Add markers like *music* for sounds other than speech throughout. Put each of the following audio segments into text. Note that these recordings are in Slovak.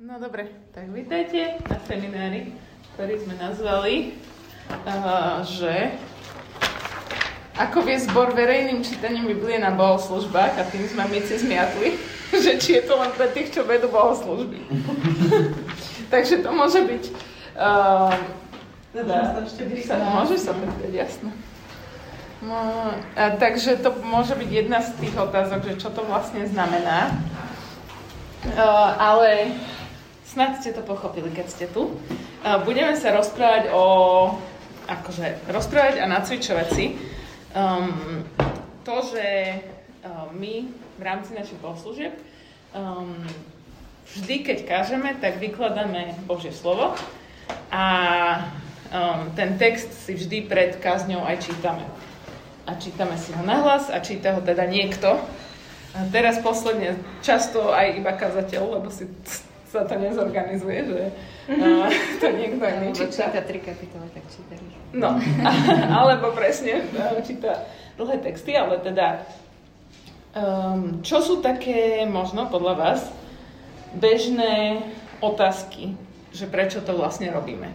No dobre, tak vítajte na seminári, ktorý sme nazvali, uh, že ako vie zbor verejným čítaním Biblie na bohoslužbách a tým sme my si zmiatli, *laughs* že či je to len pre tých, čo vedú bohoslužby. *laughs* Takže to môže byť... Uh, teda, sa, môže sa pýtať, jasné. No, a, takže to môže byť jedna z tých otázok, že čo to vlastne znamená. Uh, ale Snad ste to pochopili, keď ste tu. Budeme sa rozprávať o... Akože rozprávať a nacvičovať si. Um, to, že um, my v rámci našich bohoslužieb um, vždy, keď kážeme, tak vykladáme Božie slovo a um, ten text si vždy pred kázňou aj čítame. A čítame si ho nahlas a číta ho teda niekto. A teraz posledne často aj iba kazateľ, lebo si sa to nezorganizuje, že uh, *laughs* to niekto iný číta. číta tri kapitoly, tak číta No, *laughs* alebo presne číta dlhé texty, ale teda um, čo sú také možno podľa vás bežné otázky, že prečo to vlastne robíme?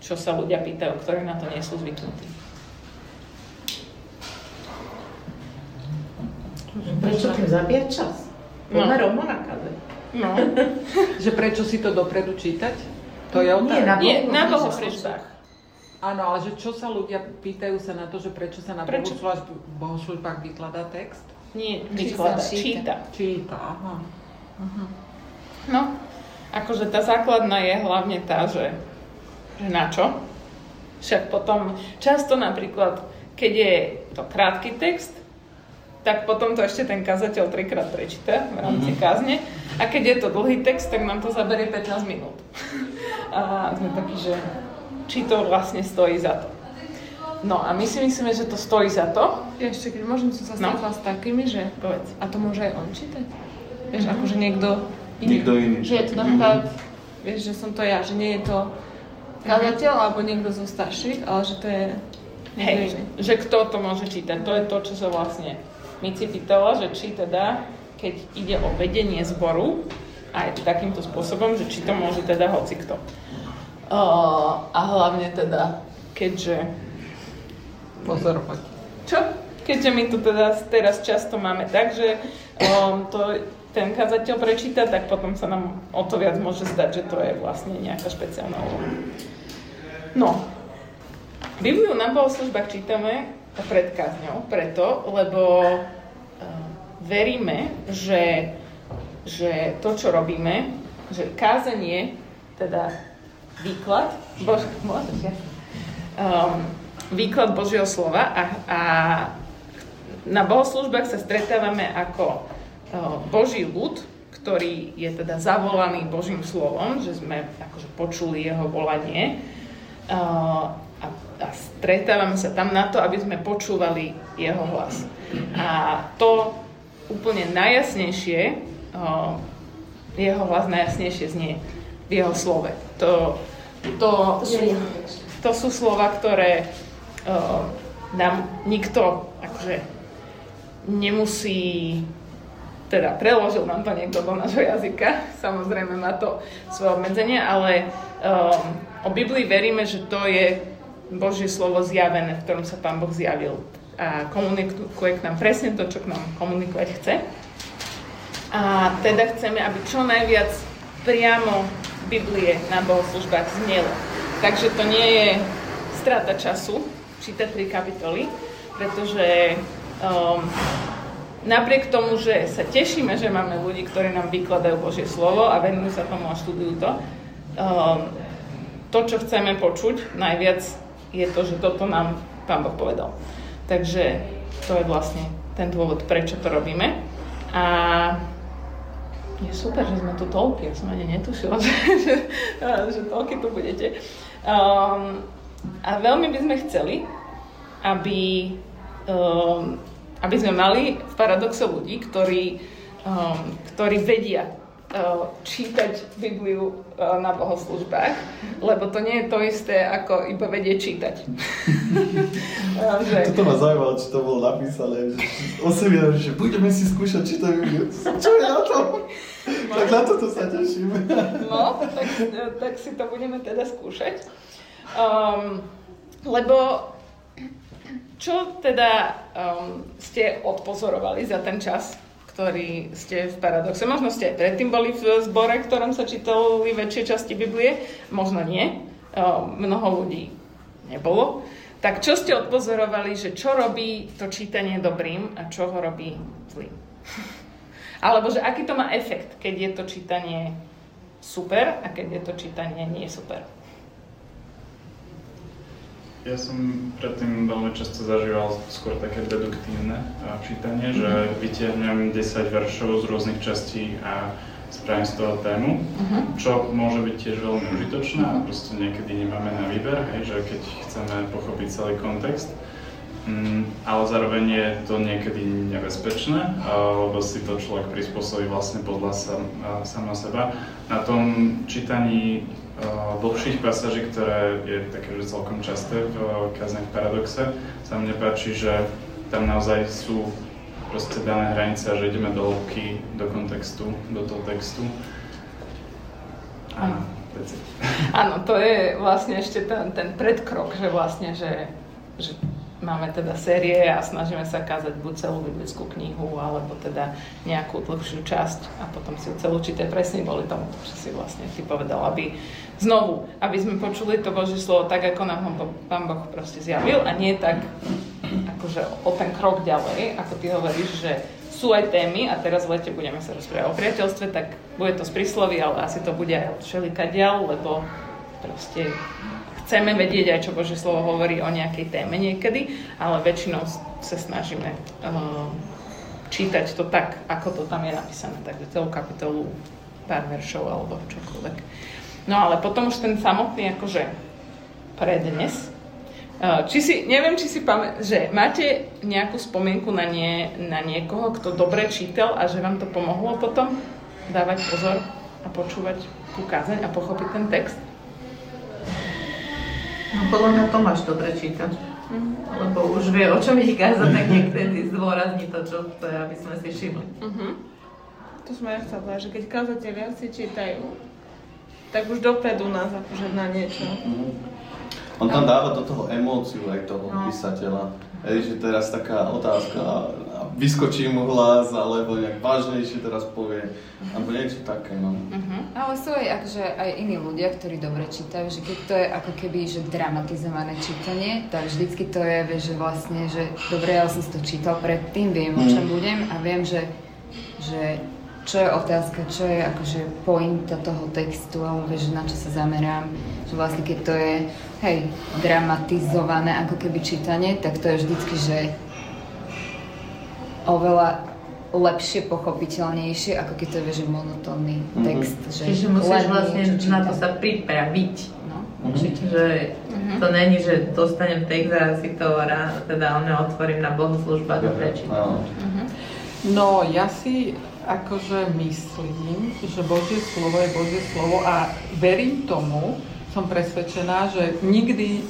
Čo sa ľudia pýtajú, ktorí na to nie sú zvyknutí? Prečo tým zabíjať čas? Poďme no. rovno na kaze. No. *laughs* že prečo si to dopredu čítať? To je otázka. Nie, na, Nie, na bohoslužbách. Áno, ale že čo sa ľudia pýtajú sa na to, že prečo sa na prečo? bohoslužbách vykladá text? Nie, vykladá, číta. Číta, aha. Uh-huh. No, akože tá základná je hlavne tá, že, že na čo? Však potom často napríklad, keď je to krátky text, tak potom to ešte ten kazateľ trikrát prečíta v rámci mm-hmm. kázne. A keď je to dlhý text, tak nám to zaberie 15 minút. a sme takí, že či to vlastne stojí za to. No a my si myslíme, že to stojí za to. Ja ešte, keď môžem, som sa stretla no. s takými, že povedz, a to môže aj on čítať? Vieš, mm-hmm. akože niekto iný. Niekto iný. Že je to napríklad, mm-hmm. vieš, že som to ja, že nie je to kazateľ alebo niekto zo starších, ale že to je Hej, že kto to môže čítať, to je to, čo sa vlastne Mici pýtala, že či teda, keď ide o vedenie zboru, aj takýmto spôsobom, že či to môže teda hoci kto. Uh, a hlavne teda, keďže... Pozorovať. Čo? Keďže my tu teda teraz často máme tak, že um, to ten kazateľ prečíta, tak potom sa nám o to viac môže zdať, že to je vlastne nejaká špeciálna úloha. No, Bibliu na bohoslužbách čítame pred kazňou, preto, lebo uh, veríme, že, že to, čo robíme, že kázanie, teda výklad, Bož, um, výklad Božieho slova a, a na bohoslužbách sa stretávame ako uh, Boží ľud, ktorý je teda zavolaný Božím slovom, že sme akože počuli jeho volanie. Uh, a stretávame sa tam na to, aby sme počúvali jeho hlas. A to úplne najjasnejšie, jeho hlas najjasnejšie znie v jeho slove. To, to, sú, to sú slova, ktoré nám nikto akože nemusí teda preložil nám to niekto do nášho jazyka, *laughs* samozrejme má to svoje obmedzenie, ale um, o Biblii veríme, že to je Božie slovo zjavené, v ktorom sa Pán Boh zjavil a komunikuje k nám presne to, čo k nám komunikovať chce. A teda chceme, aby čo najviac priamo Biblie na bohoslužbách znelo. Takže to nie je strata času čítať tri kapitoly, pretože um, napriek tomu, že sa tešíme, že máme ľudí, ktorí nám vykladajú Božie slovo a venujú sa tomu a študujú to, um, to, čo chceme počuť najviac je to, že toto nám Pán Boh povedal. Takže to je vlastne ten dôvod, prečo to robíme. A je super, že sme tu toľky, ja som ani netušila, *laughs* že, že, že toľky tu budete. Um, a veľmi by sme chceli, aby, um, aby sme mali v paradoxe ľudí, ktorí, um, ktorí vedia čítať Bibliu na bohoslužbách, lebo to nie je to isté, ako iba vedieť čítať. *laughs* že... Toto ma zaujímalo, či to bolo napísané. 8 že budeme si skúšať čítať Bibliu. Čo je na to? No. Tak na toto sa teším. No, tak, tak si to budeme teda skúšať. Um, lebo čo teda um, ste odpozorovali za ten čas, ktorý ste v paradoxe? Možno ste aj predtým boli v zbore, ktorom sa čítali väčšie časti Biblie, možno nie. Mnoho ľudí nebolo. Tak čo ste odpozorovali, že čo robí to čítanie dobrým a čo ho robí zlým? *laughs* Alebo že aký to má efekt, keď je to čítanie super a keď je to čítanie nie super? Ja som predtým veľmi často zažíval skôr také deduktívne čítanie, mm-hmm. že mhm. vytiahnem 10 veršov z rôznych častí a spravím z toho tému, mm-hmm. čo môže byť tiež veľmi užitočné a proste niekedy nemáme na výber, hej, že keď chceme pochopiť celý kontext. Mm, ale zároveň je to niekedy nebezpečné, lebo si to človek prispôsobí vlastne podľa sam, sama seba. Na tom čítaní dlhších pasáží, ktoré je také, že celkom časté v kazne v paradoxe, sa mne páči, že tam naozaj sú proste dané hranice že ideme do hĺbky, do kontextu, do toho textu. A Áno, to je vlastne ešte ten, ten predkrok, že vlastne, že, že máme teda série a snažíme sa kázať buď celú biblickú knihu, alebo teda nejakú dlhšiu časť a potom si ju celú čítať. Presne boli tomu, čo si vlastne ty povedal, aby znovu, aby sme počuli to Božie slovo tak, ako nám ho Pán Boh proste zjavil a nie tak akože o ten krok ďalej, ako ty hovoríš, že sú aj témy a teraz v lete budeme sa rozprávať o priateľstve, tak bude to z príslovy, ale asi to bude aj od ďal, lebo proste chceme vedieť aj, čo Božie slovo hovorí o nejakej téme niekedy, ale väčšinou sa snažíme uh, čítať to tak, ako to tam je napísané, takže celú kapitolu, pár veršov alebo čokoľvek. No ale potom už ten samotný akože prednes, uh, či si, neviem, či si pamä, že máte nejakú spomienku na, nie, na niekoho, kto dobre čítal a že vám to pomohlo potom dávať pozor a počúvať tú kázeň a pochopiť ten text? No podľa mňa Tomáš dobre číta. Mm. Lebo už vie, o čom ich káza, tak niekedy *laughs* zdôrazní to, čo to je, aby sme si všimli. Mm-hmm. To som ja chcela že keď kázatelia si čítajú, tak už dopredu nás akože na niečo. Mm-hmm. On tam dáva do toho emóciu aj toho no. písateľa. Hej, že teraz taká otázka, vyskočí mu hlas, alebo nejak vážnejšie teraz povie, alebo niečo také, no. Uh-huh. Ale sú aj akože aj iní ľudia, ktorí dobre čítajú, že keď to je ako keby, že dramatizované čítanie, tak vždycky to je, vieš, že vlastne, že dobre, ja som si to čítal predtým, viem, o čom mm. budem a viem, že, že čo je otázka, čo je akože pointa toho textu, alebo vieš, na čo sa zamerám. Že vlastne keď to je, hej, dramatizované ako keby čítanie, tak to je vždycky, že oveľa lepšie, pochopiteľnejšie, ako keď to je že monotónny mm-hmm. text. Že Čiže musíš vlastne na to sa pripraviť. No, mm-hmm. Že mm-hmm. to není, že dostanem text a si to ráno, teda ono otvorím na bohoslužbu a to prečítam. Mm-hmm. No, ja si akože myslím, že Božie slovo je Božie slovo a verím tomu, som presvedčená, že nikdy e,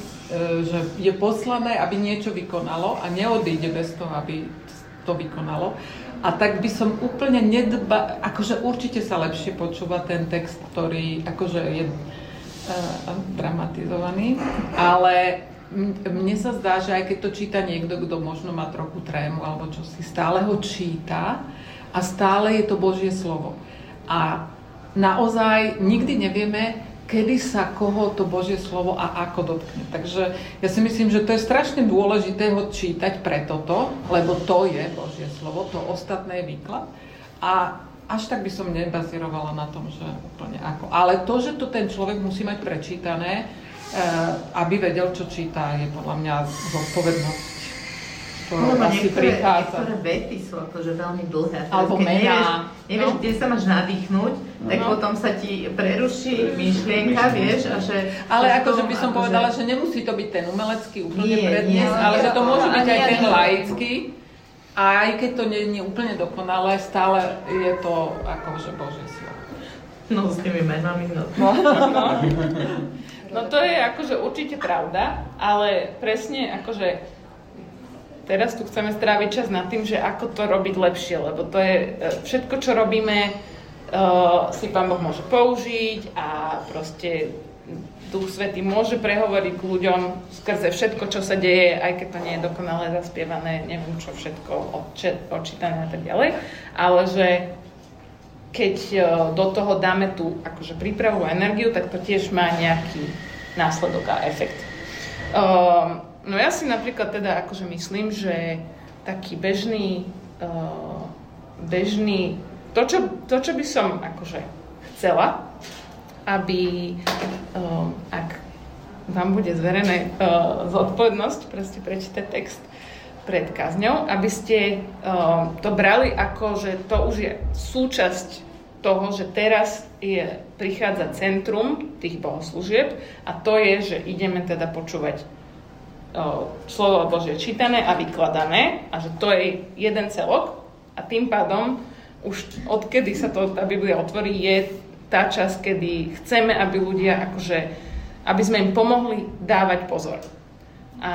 že je poslané, aby niečo vykonalo a neodíde bez toho, aby to vykonalo. A tak by som úplne nedba, akože určite sa lepšie počúva ten text, ktorý akože je uh, dramatizovaný, ale mne sa zdá, že aj keď to číta niekto, kto možno má trochu trému alebo čo si, stále ho číta a stále je to Božie slovo. A naozaj nikdy nevieme, kedy sa koho to Božie slovo a ako dotkne. Takže ja si myslím, že to je strašne dôležité ho čítať pre toto, lebo to je Božie slovo, to ostatné je výklad. A až tak by som nebazírovala na tom, že úplne ako. Ale to, že to ten človek musí mať prečítané, eh, aby vedel, čo číta, je podľa mňa zodpovednosť to Lebo asi niektoré, prichádza. Niektoré vety sú akože veľmi dlhé. Alebo mená. Nevieš, nevieš no. kde sa máš nadýchnuť, no. tak potom sa ti preruší myšlienka, vieš, a že... Ale akože by som akože... povedala, že nemusí to byť ten umelecký úplne prednes, ale že to môže byť aj ten laický. A aj keď to nie je úplne dokonalé, stále je to akože Božie slovo. No s tými menami, no. No, no. no to je akože určite pravda, ale presne akože teraz tu chceme stráviť čas nad tým, že ako to robiť lepšie, lebo to je e, všetko, čo robíme, uh, si Pán Boh môže použiť a proste Duch Svety môže prehovoriť k ľuďom skrze všetko, čo sa deje, aj keď to nie je dokonale zaspievané, neviem čo všetko, odčítané a tak ďalej, ale že keď e, do toho dáme tú akože prípravu a energiu, tak to tiež má nejaký následok a efekt. Um, no ja si napríklad teda akože myslím, že taký bežný, uh, bežný to čo, to, čo by som akože chcela, aby um, ak vám bude zverené uh, zodpovednosť proste prečítať text pred kazňou, aby ste um, to brali ako, že to už je súčasť toho, že teraz je, prichádza centrum tých bohoslúžieb a to je, že ideme teda počúvať slovo Božie čítané a vykladané a že to je jeden celok a tým pádom už odkedy sa to, tá Biblia otvorí, je tá časť, kedy chceme, aby ľudia akože, aby sme im pomohli dávať pozor. A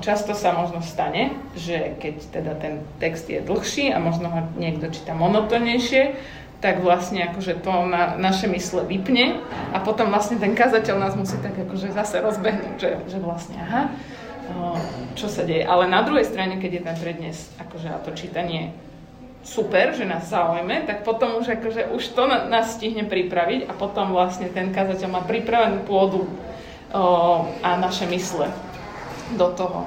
často sa možno stane, že keď teda ten text je dlhší a možno ho niekto číta monotónnejšie, tak vlastne akože to na naše mysle vypne a potom vlastne ten kazateľ nás musí tak akože zase rozbehnúť, že, že vlastne aha, čo sa deje. Ale na druhej strane, keď je ten prednes akože a to čítanie super, že nás zaujme, tak potom už akože už to nás stihne pripraviť a potom vlastne ten kazateľ má pripravenú pôdu o, a naše mysle do toho,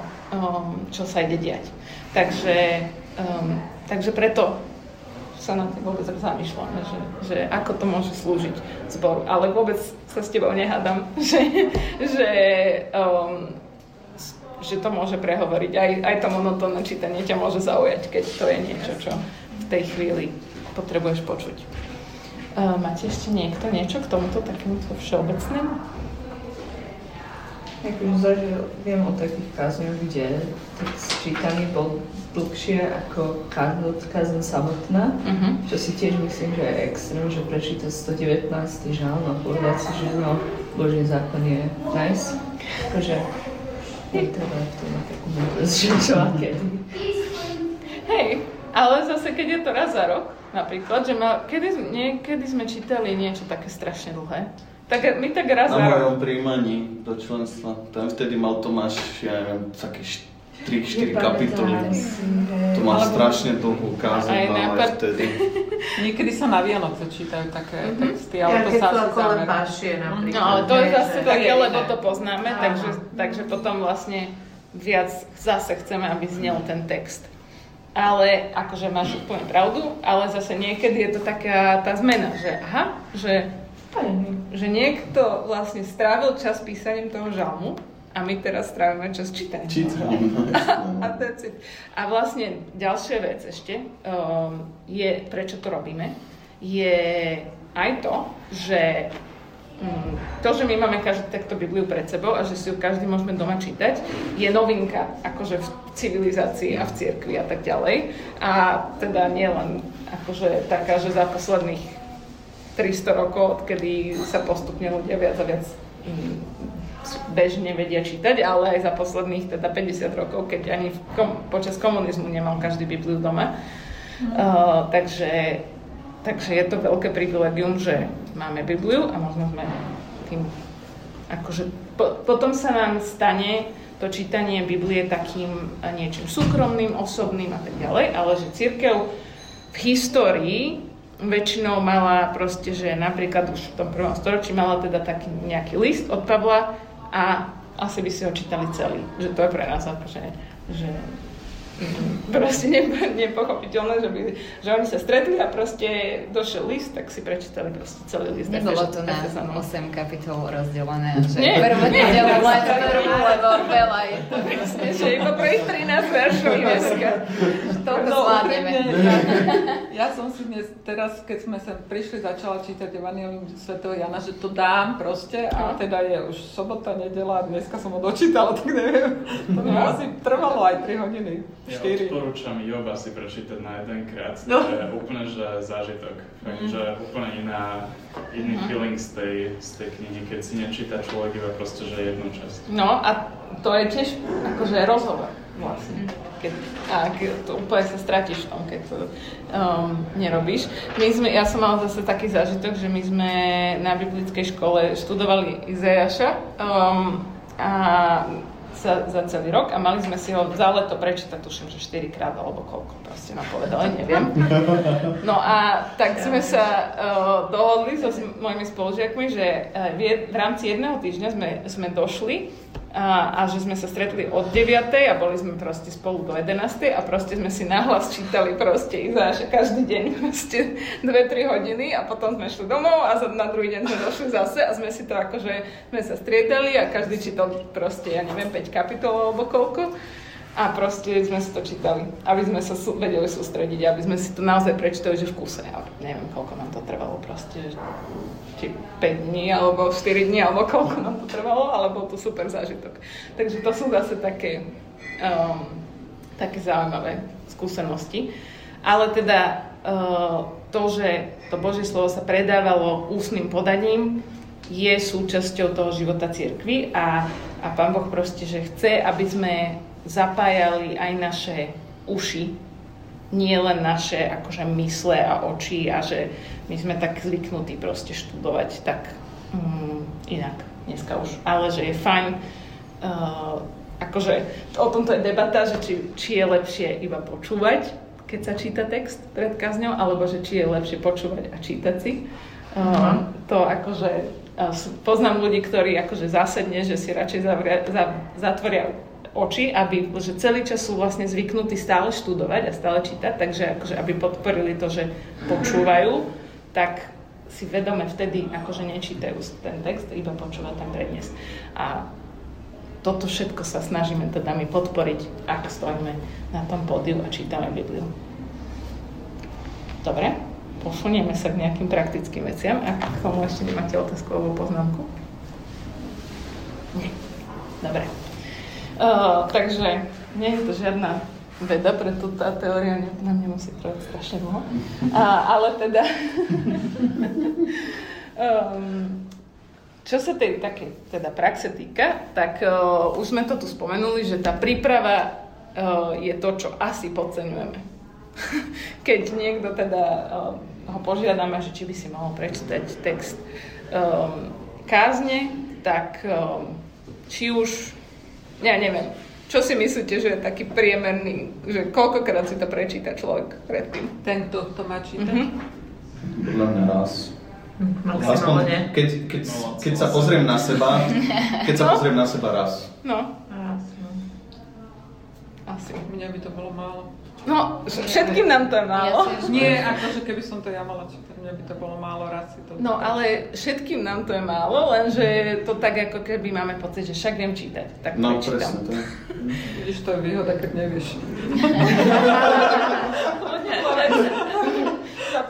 čo sa ide diať. Takže, um, takže preto sa na tým vôbec zamýšľame, že, že ako to môže slúžiť zboru. Ale vôbec sa s tebou nehádam, *laughs* že, že, um, že to môže prehovoriť. Aj, aj to monotónne čítanie ťa môže zaujať, keď to je niečo, čo v tej chvíli potrebuješ počuť. Uh, máte ešte niekto niečo k tomuto takémuto všeobecnému? Akože viem o takých kázňoch, kde text čítaný bol dlhšie ako kázň samotná, uh-huh. čo si tiež myslím, že je extrém, že prečítať 119. žalm a povedať si, že no, Boží zákon je nice. Je treba v tom takú múdrosť, že čo a kedy. Hej, ale zase keď je to raz za rok, napríklad, že ma, kedy, niekedy sme čítali niečo také strašne dlhé, tak my tak raz Na mojom príjmaní do členstva, tam vtedy mal Tomáš, ja neviem, také 3-4 kapitoly. To má strašne dlhú kázeň, ale vtedy. *laughs* Niekedy sa na Vianoce čítajú také mm-hmm. texty, ale ja, to sa asi zamerá. No, ale to je zase také, lebo to poznáme, takže, takže potom vlastne viac zase chceme, aby znel ten text. Ale akože máš úplne pravdu, ale zase niekedy je to taká tá zmena, že aha, že že niekto vlastne strávil čas písaním toho žalmu a my teraz strávime čas čítaním. Čítaním. *laughs* a, *laughs* a vlastne ďalšia vec ešte um, je, prečo to robíme, je aj to, že um, to, že my máme každý takto Bibliu pred sebou a že si ju každý môžeme doma čítať, je novinka akože v civilizácii a v cirkvi a tak ďalej. A teda nie len akože taká, že za posledných 300 rokov, odkedy sa postupne ľudia viac a viac bežne vedia čítať, ale aj za posledných teda 50 rokov, keď ani kom, počas komunizmu nemal každý Bibliu doma. Mm. Uh, takže, takže je to veľké privilegium, že máme Bibliu a možno sme tým akože po, potom sa nám stane to čítanie Biblie takým niečím súkromným, osobným a tak ďalej, ale že církev v histórii väčšinou mala proste, že napríklad už v tom prvom storočí mala teda taký nejaký list od Pavla a asi by si ho čítali celý. Že to je pre nás akože, že proste nepochopiteľné, že, by, že oni sa stretli a proste došiel list, tak si prečítali proste celý list. Nebolo to na 8 kapitol rozdelené, že Nie. prvú nedelu lebo veľa je to. Presne, že iba prvých 13 veršov dneska. Toľko no, zvládneme. *laughs* Ja som si dnes, teraz keď sme sa prišli, začala čítať Evangelium Sv. Jana, že to dám proste a no. teda je už sobota, nedela a dneska som ho dočítala, *laughs* tak neviem. To mi asi trvalo aj 3 hodiny. Ja Štyri. odporúčam Joba si prečítať na jedenkrát. No. To je úplne, že zážitok. Fakt, Mhm. že úplne iná, iný feeling z tej, z tej knihy, keď si nečíta človek iba proste, že jednu časť. No a to je tiež akože rozhovor vlastne. Keď, a keď to úplne sa stratíš v tom, keď to um, nerobíš. My sme, ja som mala zase taký zážitok, že my sme na biblickej škole študovali Izeáša um, a za, za celý rok a mali sme si ho za leto prečítať, tuším, že 4 krát alebo koľko proste nám povedali, neviem. No a tak sme sa uh, dohodli so mojimi spolužiakmi, že uh, v rámci jedného týždňa sme, sme došli a, a že sme sa stretli od 9. a boli sme proste spolu do 11. a proste sme si nahlas čítali proste Izáša každý deň *laughs* proste 2-3 hodiny a potom sme šli domov a na druhý deň sme došli zase a sme si to akože, sme sa striedali a každý čítal proste, ja neviem, 5 kapitol alebo koľko. A proste sme si to čítali, aby sme sa vedeli sústrediť, aby sme si to naozaj prečítali, že v kuse. Ja neviem, koľko nám to trvalo proste, že 5 dní, alebo 4 dní, alebo koľko nám to trvalo, ale bol to super zážitok. Takže to sú zase také, um, také zaujímavé skúsenosti. Ale teda uh, to, že to Božie slovo sa predávalo ústnym podaním, je súčasťou toho života cirkvi a, a Pán Boh proste, že chce, aby sme zapájali aj naše uši, nie len naše akože mysle a oči a že my sme tak zvyknutí proste študovať tak mm, inak dneska už. Ale že je fajn, uh, akože o tomto je debata, že či, či je lepšie iba počúvať, keď sa číta text pred kazňou, alebo že či je lepšie počúvať a čítať si. Uh, to akože uh, poznám ľudí, ktorí akože zásadne, že si radšej zavria, za, zatvoria oči, aby, že celý čas sú vlastne zvyknutí stále študovať a stále čítať, takže akože aby podporili to, že počúvajú, tak si vedome vtedy akože nečítajú ten text, iba počúvať ten prednes. A toto všetko sa snažíme teda my podporiť, ak stojíme na tom pódiu a čítame Bibliu. Dobre, posunieme sa k nejakým praktickým veciam. Ak k tomu ešte nemáte otázku alebo poznámku? Nie. Dobre. Uh, takže nie je to žiadna veda, preto tá teória nám nemusí trvať strašne dlho. A, ale teda... *laughs* um, čo sa tej takej teda praxe týka, tak uh, už sme to tu spomenuli, že tá príprava uh, je to, čo asi podceňujeme. *laughs* Keď niekto teda uh, ho požiadame, že či by si mohol prečítať text um, kázne, tak um, či už, ja neviem, čo si myslíte, že je taký priemerný, že koľkokrát si to prečíta človek predtým? Tento to má čítať. Mhm. Podľa mňa raz. Aspoň, keď, keď, keď sa pozriem na seba, keď sa pozriem na seba raz. No, Raz, no. asi. Mňa by to bolo málo. No, všetkým nám to je málo. Ja Nie, akože keby som to ja mala čítať, mňa by to bolo málo raz si to... No ale všetkým nám to je málo, lenže to tak ako keby máme pocit, že však viem čítať, tak No prečítam. presne, to je. Vidíš, to je výhoda, keď nevieš. *laughs* *laughs* *laughs*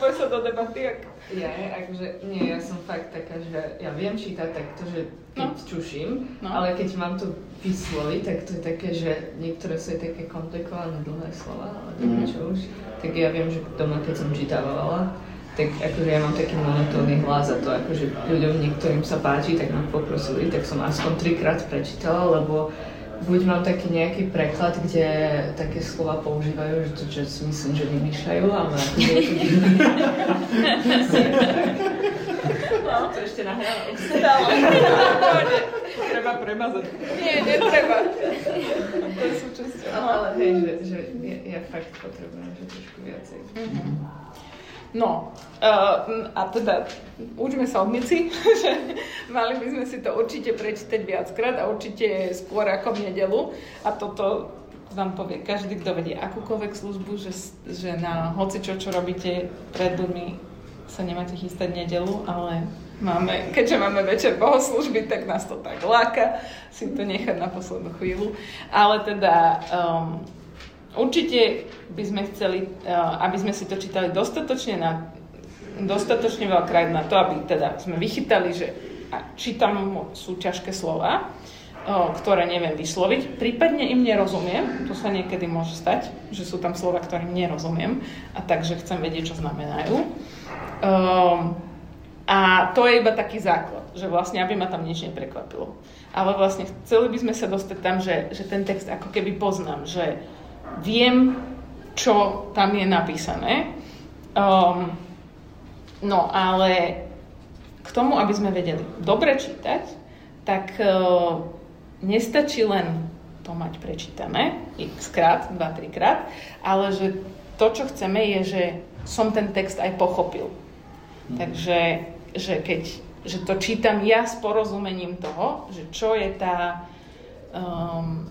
Zapoj sa do debaty. Ak... Ja, akože, nie, ja som fakt taká, že ja viem čítať takto, že keď No. čuším, No. ale keď mám to vysloviť, tak to je také, že niektoré sú aj také komplikované dlhé slova, ale to Mhm. čo už. Tak ja viem, že doma, keď som čítavala, tak akože ja mám taký monotónny hlas a to akože ľuďom niektorým sa páči, tak ma poprosili, tak som aspoň trikrát prečítala, lebo buď mám taký nejaký preklad, kde také slova používajú, že to, čo si myslím, že vymýšľajú, ale akože je to to ešte nahrávam. Treba premazať. Nie, netreba. To je súčasťou. Ale, hej, že, že ja, ja fakt potrebujem, že trošku viacej. No, uh, a teda učme sa od Mici, *laughs* že mali by sme si to určite prečítať viackrát a určite skôr ako v nedelu. A toto vám povie každý, kto vedie akúkoľvek službu, že, že na hoci čo, čo robíte pred ľuďmi, sa nemáte chystať nedelu, ale máme, keďže máme večer bohoslužby, tak nás to tak láka si to nechať na poslednú chvíľu. Ale teda um, určite by sme chceli, uh, aby sme si to čítali dostatočne na dostatočne veľakrát na to, aby teda sme vychytali, že a čítam sú ťažké slova o, ktoré neviem vysloviť, prípadne im nerozumiem, to sa niekedy môže stať, že sú tam slova, ktorým nerozumiem a takže chcem vedieť, čo znamenajú. Um, a to je iba taký základ, že vlastne, aby ma tam nič neprekvapilo. Ale vlastne chceli by sme sa dostať tam, že, že ten text ako keby poznám, že viem, čo tam je napísané. Um, no ale k tomu, aby sme vedeli dobre čítať, tak uh, nestačí len to mať prečítané x krát, 2-3 krát, ale že to, čo chceme, je, že som ten text aj pochopil. Mm. Takže že keď že to čítam ja s porozumením toho, že čo je tá um,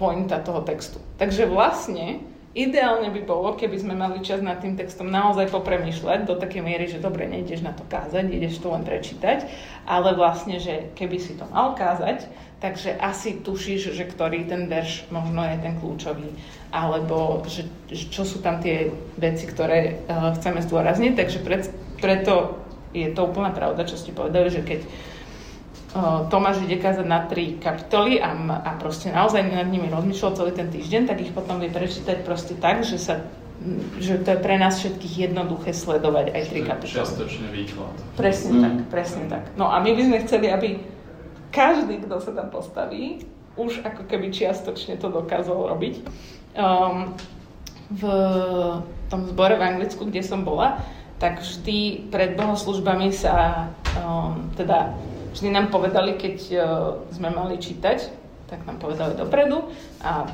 pointa toho textu. Takže vlastne Ideálne by bolo, keby sme mali čas nad tým textom naozaj popremýšľať do takej miery, že dobre, nejdeš na to kázať, ideš to len prečítať, ale vlastne, že keby si to mal kázať, takže asi tušíš, že ktorý ten verš možno je ten kľúčový, alebo že, čo sú tam tie veci, ktoré uh, chceme zdôrazniť. Takže pred, preto je to úplná pravda, čo ste povedali, že keď Tomáš ide kázať na tri kapitoly a, a proste naozaj nad nimi rozmýšľal celý ten týždeň, tak ich potom vie prečítať proste tak, že sa že to je pre nás všetkých jednoduché sledovať aj tri kapitoly. Čiastočný výklad. Presne mm. tak, presne tak. No a my by sme chceli, aby každý, kto sa tam postaví, už ako keby čiastočne to dokázal robiť. Um, v tom zbore v Anglicku, kde som bola, tak vždy pred bohoslužbami sa um, teda vždy nám povedali, keď uh, sme mali čítať, tak nám povedali dopredu a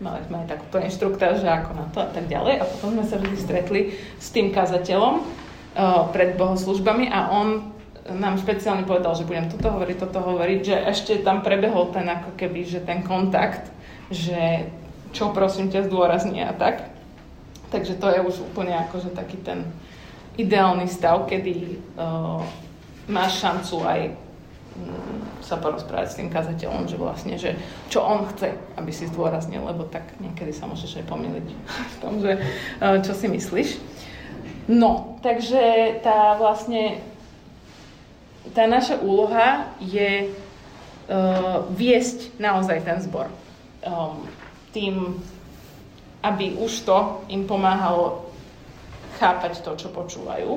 mali sme aj takúto inštruktáž, že ako na to a tak ďalej. A potom sme sa vždy stretli s tým kazateľom uh, pred bohoslužbami a on nám špeciálne povedal, že budem toto hovoriť, toto hovoriť, že ešte tam prebehol ten ako keby, že ten kontakt, že čo prosím ťa zdôrazní a tak. Takže to je už úplne akože taký ten ideálny stav, kedy uh, máš šancu aj sa porozprávať s tým kazateľom, že vlastne, že čo on chce, aby si zdôraznil, lebo tak niekedy sa môžeš aj pomýliť *laughs* v tom, že eh, čo si myslíš. No, takže tá vlastne tá naša úloha je uh, viesť naozaj ten zbor. Um, tým, aby už to im pomáhalo chápať to, čo počúvajú.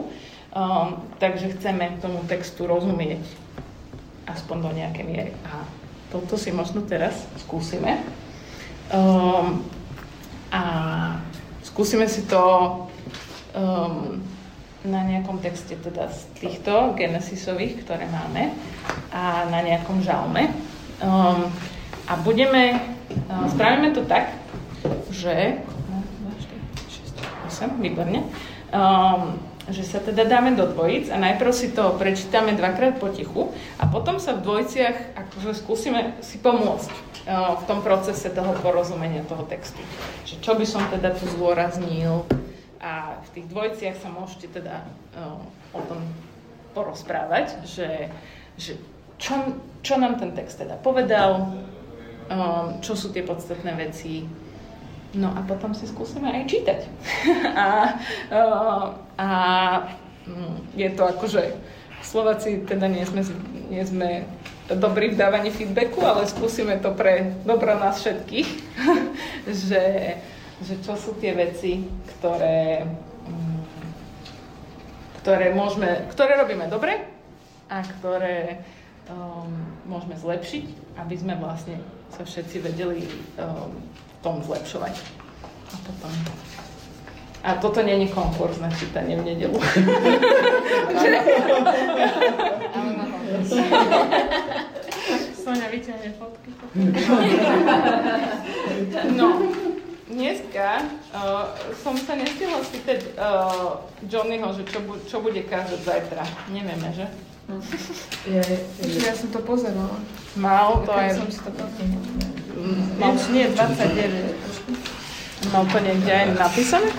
Um, takže chceme tomu textu rozumieť aspoň do nejakej miery. A toto si možno teraz skúsime. Um, a skúsime si to um, na nejakom texte teda z týchto Genesisových, ktoré máme a na nejakom žalme. Um, a budeme, uh, spravíme to tak, že 8, výborne. Um, že sa teda dáme do dvojic a najprv si to prečítame dvakrát potichu a potom sa v dvojiciach akože skúsime si pomôcť uh, v tom procese toho porozumenia toho textu. Že čo by som teda tu zdôraznil a v tých dvojiciach sa môžete teda uh, o tom porozprávať, že, že čo, čo nám ten text teda povedal, um, čo sú tie podstatné veci, No a potom si skúsime aj čítať. *laughs* a, a mm, je to akože, Slováci teda nie sme, nie sme dobrí v dávaní feedbacku, ale skúsime to pre dobro nás všetkých, *laughs* že, že čo sú tie veci, ktoré, mm, ktoré, môžeme, ktoré robíme dobre a ktoré um, môžeme zlepšiť, aby sme vlastne sa všetci vedeli um, tom zlepšovať. A potom... A toto je konkurs na čítanie v nedelu. *laughs* Sonia vyťahne fotky. no, dneska uh, som sa nestihla spýtať uh, Johnnyho, že čo, bu- čo bude kázať zajtra. Nevieme, že? Ja, ja som to pozerala. Mal to aj... som si to pozerala. Mal, nie, 29. Mal to niekde aj napísané?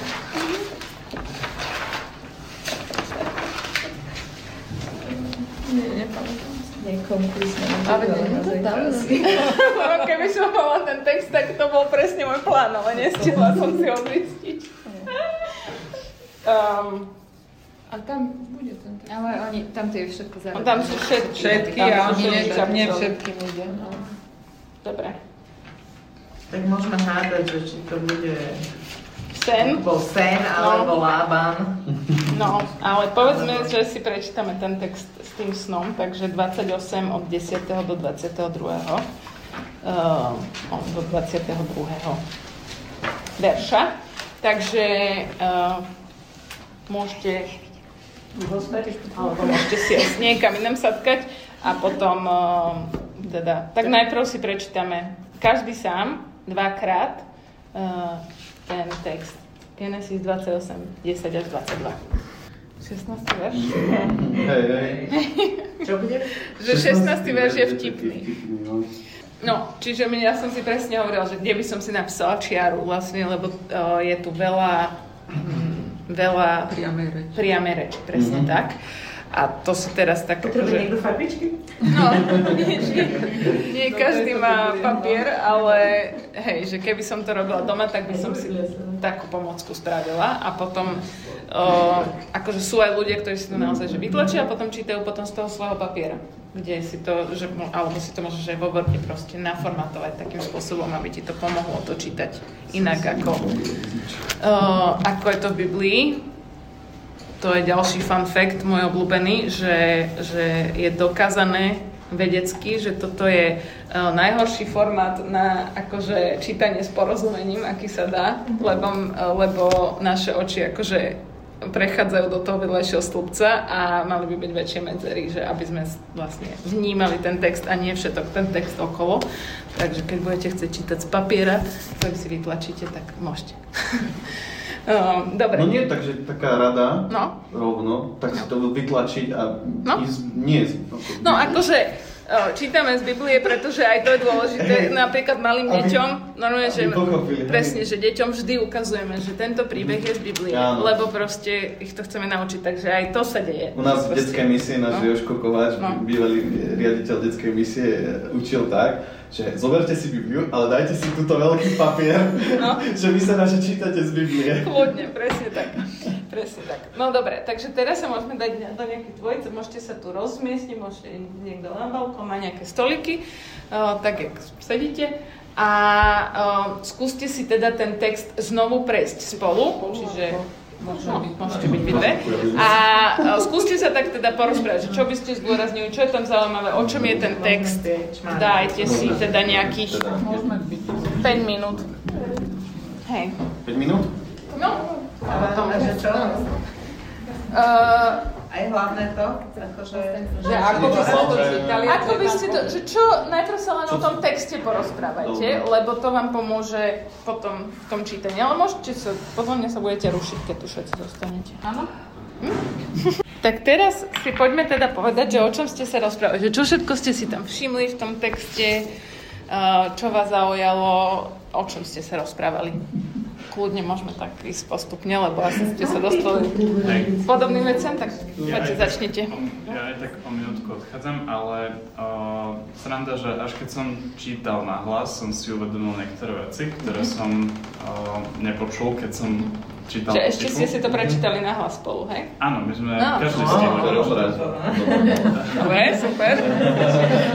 Nie, nepamätám. Ale nie to tam. *laughs* Keby som mala ten text, tak to bol presne môj plán, ale nestihla som si ho zistiť. Um, *laughs* a tam bude Ale oni, tam to je všetko No, zároveň. tam sú všetky. Všetky a sú oni všetky nie, nie kapitoly. všetkým ide. No. Dobre. Tak môžeme hádať, že či to bude Sen. bol sen alebo Lában. No, ale povedzme, že si prečítame ten text s tým snom, takže 28 od 10. do 22. Uh, do 22. verša. Takže uh, môžete zostať, alebo môžete si aj niekam inám sadkať a potom uh, teda, tak najprv si prečítame každý sám dvakrát uh, ten text. Genesis 28, 10 až 22. 16. verš? Hej, hej. Čo bude? Že 16. verš je vtipný. No, čiže mi, ja som si presne hovorila, že kde by som si napísala čiaru vlastne, lebo uh, je tu veľa, mm, veľa Priamej reči. priamej reči, presne Mhm. tak. A to sú teraz tak, Potrebuje že... niekto farbičky? No, nie, nie, nie každý má papier, ale hej, že keby som to robila doma, tak by som si takú pomocku spravila a potom o, akože sú aj ľudia, ktorí si to naozaj že vytlačia a potom čítajú potom z toho svojho papiera, kde si to, že, alebo si to môžeš aj vo Worde proste naformatovať takým spôsobom, aby ti to pomohlo to čítať inak ako, o, ako je to v Biblii. To je ďalší fun fact, môj obľúbený, že, že je dokázané vedecky, že toto je uh, najhorší formát na akože čítanie s porozumením, aký sa dá, lebo, uh, lebo naše oči akože prechádzajú do toho vedľajšieho stĺpca a mali by byť väčšie medzery, že aby sme vlastne vnímali ten text a nie všetok ten text okolo. Takže keď budete chcieť čítať z papiera, ktorý si vytlačíte, tak môžete. *laughs* um, dobre. No nie, takže taká rada, No. rovno, tak si to vytlačiť a No. ísť, nie No akože o, čítame z Biblie, pretože aj to je dôležité. Napríklad malým Aby- deťom, normálne, že pochopili, presne, že deťom vždy ukazujeme, že tento príbeh je z Biblie, Áno. lebo proste ich to chceme naučiť, takže aj to sa deje. U nás v detskej misie náš No. Joško Kováč, No. bývalý riaditeľ detskej misie, učil tak, že zoberte si Bibliu, ale dajte si túto veľký papier, No. *laughs* že vy sa naše čítate z Biblie. Kľudne, presne tak. Presne tak. No dobre, takže teraz sa môžeme dať do nejakej dvojice, môžete sa tu rozmiestniť, môžete niekto na balkón, má nejaké stoliky, o, tak jak sedíte. A o, skúste si teda ten text znovu prejsť spolu, čiže no, môžete byť vy dve. A o, skúste sa tak teda porozprávať, čo by ste zdôraznili, čo je tam zaujímavé, o čom je ten text. Dajte si teda nejakých Môžeme byť. 5 minút. Hej. 5 minút? No, A potom, že čo? uh, Aj hlavné to? Akože... Že ako by ste to čítali? a Ako by ste to, že čo, najprv sa len o tom texte porozprávajte, lebo to vám pomôže potom v tom čítaní. Ale môžete sa, podľa mňa sa budete rušiť, keď tu všetci zostanete. Áno? *laughs* Tak teraz si poďme teda povedať, že o čom ste sa rozprávali, že čo všetko ste si tam všimli v tom texte, čo vás zaujalo, o čom ste sa rozprávali. Kľudne môžeme tak ísť postupne, lebo asi ste sa dostali k podobným veciam, tak poďte, aj začnite. Tak, ja aj tak o minútku odchádzam, ale uh, sranda, že až keď som čítal na hlas, som si uvedomil niektoré veci, ktoré som uh, nepočul, keď som čítal Že ešte ste si to prečítali na hlas spolu, hej? Áno, my sme No. každý Á, stihli. dobre. Dobre, super.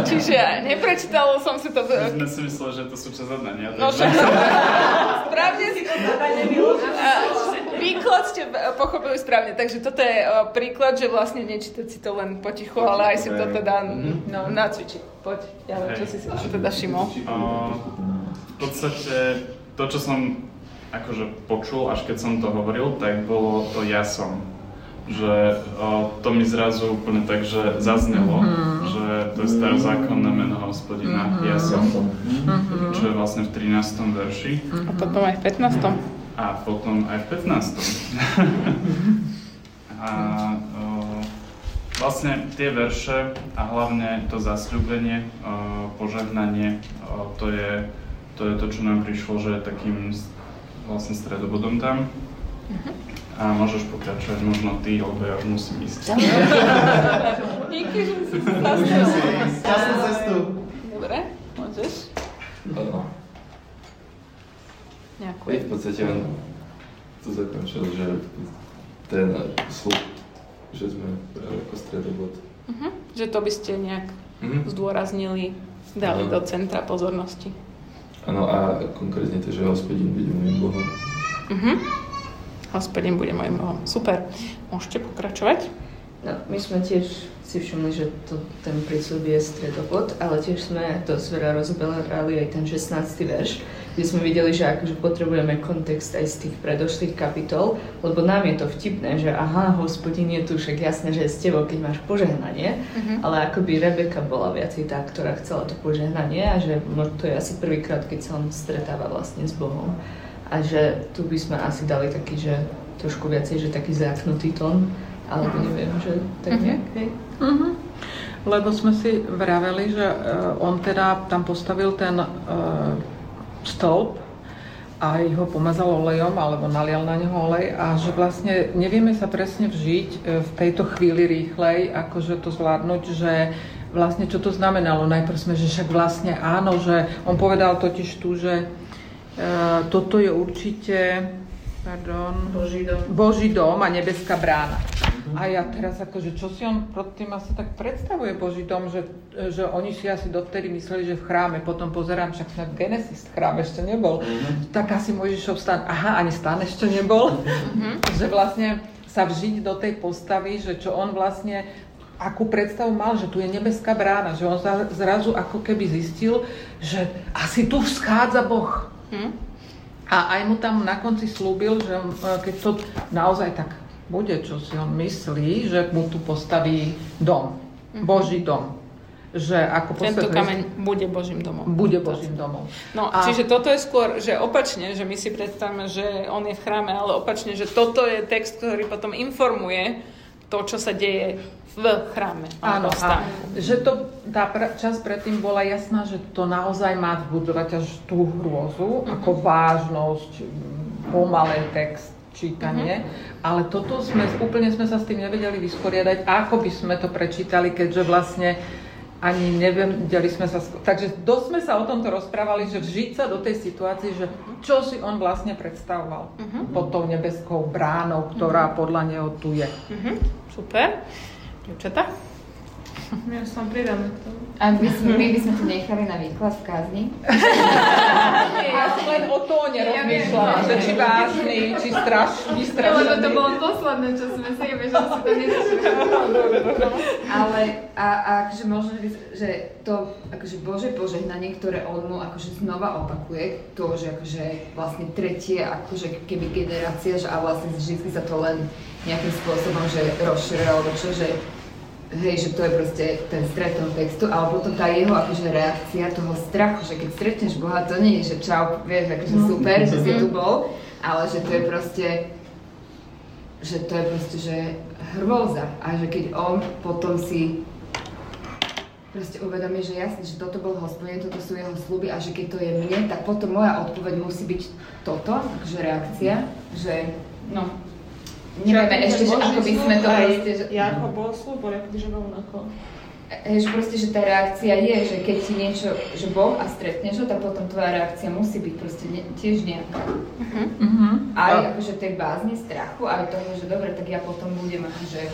Čiže neprečítalo som si to... My sme si mysleli, že to sú čas zadania. No však správne si to A Výklad ste pochopili správne, takže toto je o, príklad, že vlastne nečítať si to len potichu, ale aj si to teda no, nacvičiť. Poď, ďalej, čo si si teda všimol? V podstate to, čo som akože počul, až keď som to hovoril, tak bolo to ja som. Že uh, to mi zrazu úplne tak, že zaznelo, že to je starozákonné meno hospodina, ja som. Čo je vlastne v 13. verši A potom aj v 15. a potom aj v 15. *laughs* a uh, vlastne tie verše a hlavne to zasľúbenie, uh, požehnanie, uh, to, je, to je to, čo nám prišlo, že je takým vlastne stredobodom tam. A môžeš pokračovať možno ty, lebo ja už musím ísť. *laughs* Díky, že si. Jasnú cestu. Dobre, môžeš. Áno. Nejakú. V podstate on to zakončil, že ten slub, že sme brali ako stredobod. Uh-huh. Že to by ste nejak Mhm. zdôraznili, dali Áno. do centra pozornosti. Áno, a konkrétne to, že hospodin bude môjim Bohom. Uh-huh. Hospodin bude môjim Bohom. Super. Môžete pokračovať? No, my sme tiež si všimli, že to, ten prísľub je stredobod, ale tiež sme dosť veľa rozoberali aj ten 16. verš, kde sme videli, že akože potrebujeme kontext aj z tých predošlých kapitol, lebo nám je to vtipné, že aha, hospodin je tu, však jasné, že je s tebou, keď máš požehnanie, Mhm. ale akoby Rebeka bola viacej tá, ktorá chcela to požehnanie a že to je asi prvýkrát, keď sa on stretáva vlastne s Bohom. A že tu by sme asi dali taký, že trošku viacej, že taký záknutý tón, alebo neviem, že tak Mhm. nejak, hej. Mhm. Lebo sme si vraveli, že e, on teda tam postavil ten e, stĺp aj ho pomazal olejom alebo nalial na neho olej a že vlastne nevieme sa presne vžiť e, v tejto chvíli rýchlej, akože to zvládnuť, že vlastne čo to znamenalo. Najprv sme, že však vlastne áno, že on povedal totiž tu, že toto je určite pardon, Boží dom. Boží dom a nebeská brána. A ja teraz akože, čo si on pod tým asi tak predstavuje Boží dom, že, že oni si asi dovtedy mysleli, že v chráme, potom pozerám, však v Genesis, chrám ešte nebol, tak asi Mojžišov stan, aha, ani stan ešte nebol, že vlastne sa vžiť do tej postavy, že čo on vlastne akú predstavu mal, že tu je nebeská brána, že on za- zrazu ako keby zistil, že asi tu schádza Boh. Hm? A aj mu tam na konci slúbil, že e, keď to naozaj tak bude, čo si on myslí, že mu tu postaví dom, Boží dom. Že ako Tento kameň bude Božím domom. bude Božím domom. No, A- čiže toto je skôr, že opačne, že my si predstavíme, že on je v chráme, ale opačne, že toto je text, ktorý potom informuje to, čo sa deje v chráme. Áno, a že to, tá pr- časť predtým bola jasná, že to naozaj má vzbudzovať až tú hrôzu, ako vážnosť, pomalé text, čítanie, ale toto sme, úplne sme sa s tým nevedeli vysporiadať, ako by sme to prečítali, keďže vlastne ani nevedeli sme sa... Takže dosť sme sa o tomto rozprávali, že vžiť sa do tej situácii, že čo si on vlastne predstavoval pod tou nebeskou bránou, ktorá podľa neho tu je. Mhm, super. Dievčatá? Ja som pridáme k tomu. A my, sme, my by sme to nechali na výklad v kázni. Ja som len o tóne rozmýšľala, že či vážny, či strašný, strašný. Lebo to bolo posledné, čo sme si, že si to nezašli. *laughs* Ale a, a akože možno, že, to akože Bože požehnanie, ktoré on mu akože znova opakuje, to, že akože vlastne tretie, akože keby generácia, že a vlastne vždy sa to len nejakým spôsobom, že rozširuje, alebo čo, že hej, že to je proste ten stret toho textu, ale potom tá jeho akože reakcia toho strachu, že keď stretneš Boha, to nie je, že čau, vieš, akože super, že si tu *laughs* bol, ale že to je proste že to je proste, že hrôza. A že keď on potom si proste uvedomí, že jasne, že toto bol hospodin, toto sú jeho sluby a že keď to je mne, tak potom moja odpoveď musí byť toto, akože reakcia, že no, nevieme ešte, že ako by sme to proste, že, Jako bol slúb, bol ako že rovnako. hej, že proste, že tá reakcia je, že keď ti niečo, že Boh a stretneš ho, tak potom tvoja reakcia musí byť proste ne, tiež nejaká. Mhm. Aj akože tej bázni, strachu, aj toho, že dobre, tak ja potom budem akože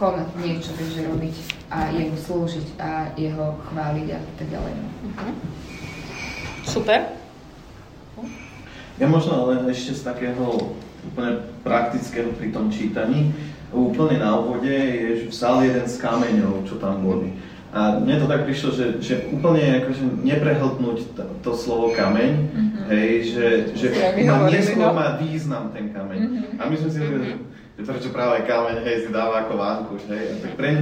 konať niečo, takže robiť a jemu slúžiť a jeho chváliť a tak ďalej. no. Super. Ja možno len ešte z takého úplne praktického pri tom čítaní. Úplne na úvode je, že vzal jeden z kameňov, čo tam boli. A mne to tak prišlo, že, že úplne akože neprehltnúť to, to slovo kameň, mm-hmm. hej, že, že má, hovorili, neskôr no. má význam ten kameň. Mhm. Mm-hmm. A my sme si hovorili, že že prečo práve kameň, hej, si dáva ako vánkuš, hej. A tak pre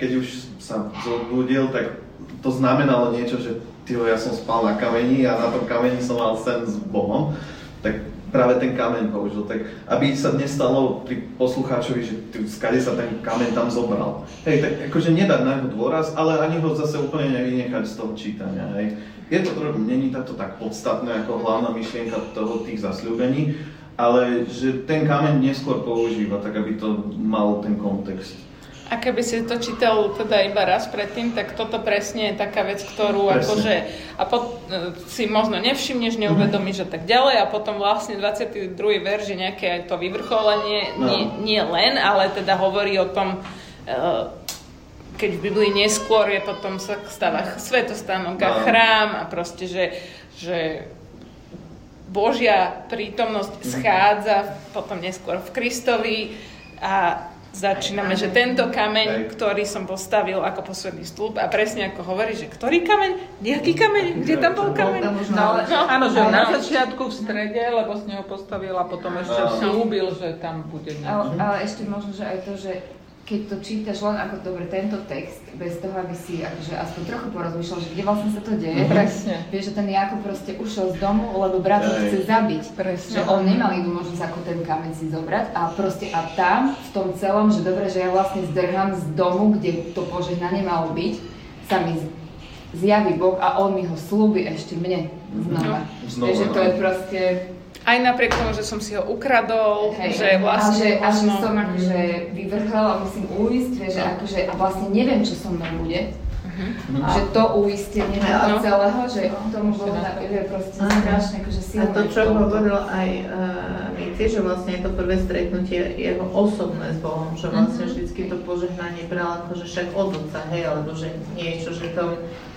keď už sa zobudil, tak to znamenalo niečo, že tyho, ja som spal na kameni a na tom kameni som mal sen s Bohom, tak práve ten kameň použil. Tak aby sa nestalo pri poslucháčovi, že ty, skade sa ten kameň tam zobral. Hej, tak akože nedať na ňo dôraz, ale ani ho zase úplne nevynechať z toho čítania. Hej. Je to, tro- není to tak podstatné ako hlavná myšlienka toho tých zasľúbení, ale že ten kameň neskôr používa, tak aby to mal ten kontext. A keby si to čítal teda iba raz predtým, tak toto presne je taká vec, ktorú Presne. akože a pot, si možno nevšimneš, neuvedomíš a tak ďalej a potom vlastne 22. verš je nejaké to vyvrcholenie, No. nie, nie len, ale teda hovorí o tom, e, keď v Biblii neskôr je potom sa stáva svetostánok a No. chrám a proste, že, že Božia prítomnosť schádza potom neskôr v Kristovi a začíname, že tento kameň, ktorý som postavil ako posledný stĺp a presne ako hovorí, že ktorý kameň? Nejaký kameň? Kde tam bol kameň? No, ale, áno, že No. na začiatku v strede, lebo z neho postavil a potom ešte slúbil, že tam bude Ale, niečo. ale ešte možno, že aj to, že keď to čítaš len ako dobre tento text, bez toho, aby si akože aspoň trochu porozmýšľal, že kde vlastne sa to deje, tak Presne. vieš, že ten Jakub proste ušiel z domu, lebo brat ho chce zabiť. Presne. Že on nemal inú možnosť ako ten kameň si zobrať a proste a tam, v tom celom, že dobre, že ja vlastne zdrhám z domu, kde to požehnanie malo byť, sa mi zjaví Boh a on mi ho slúbi ešte mne znova. Znova, Vieš, že to je proste... Aj napriek tomu, že som si ho ukradol, Hej, že vlastne a že, a že som akože vyvrhol a musím uísť, že akože, a vlastne neviem, čo so mnou bude. Mhm. Že to uistenie No. celého, že tomu bolo na je proste Áno. strašne akože A silné. to, čo hovoril aj uh, Mici, že vlastne je to prvé stretnutie jeho osobné s Bohom, že vlastne Mhm. vždycky to požehnanie bral ako, že však od otca, hej, alebo že niečo, že to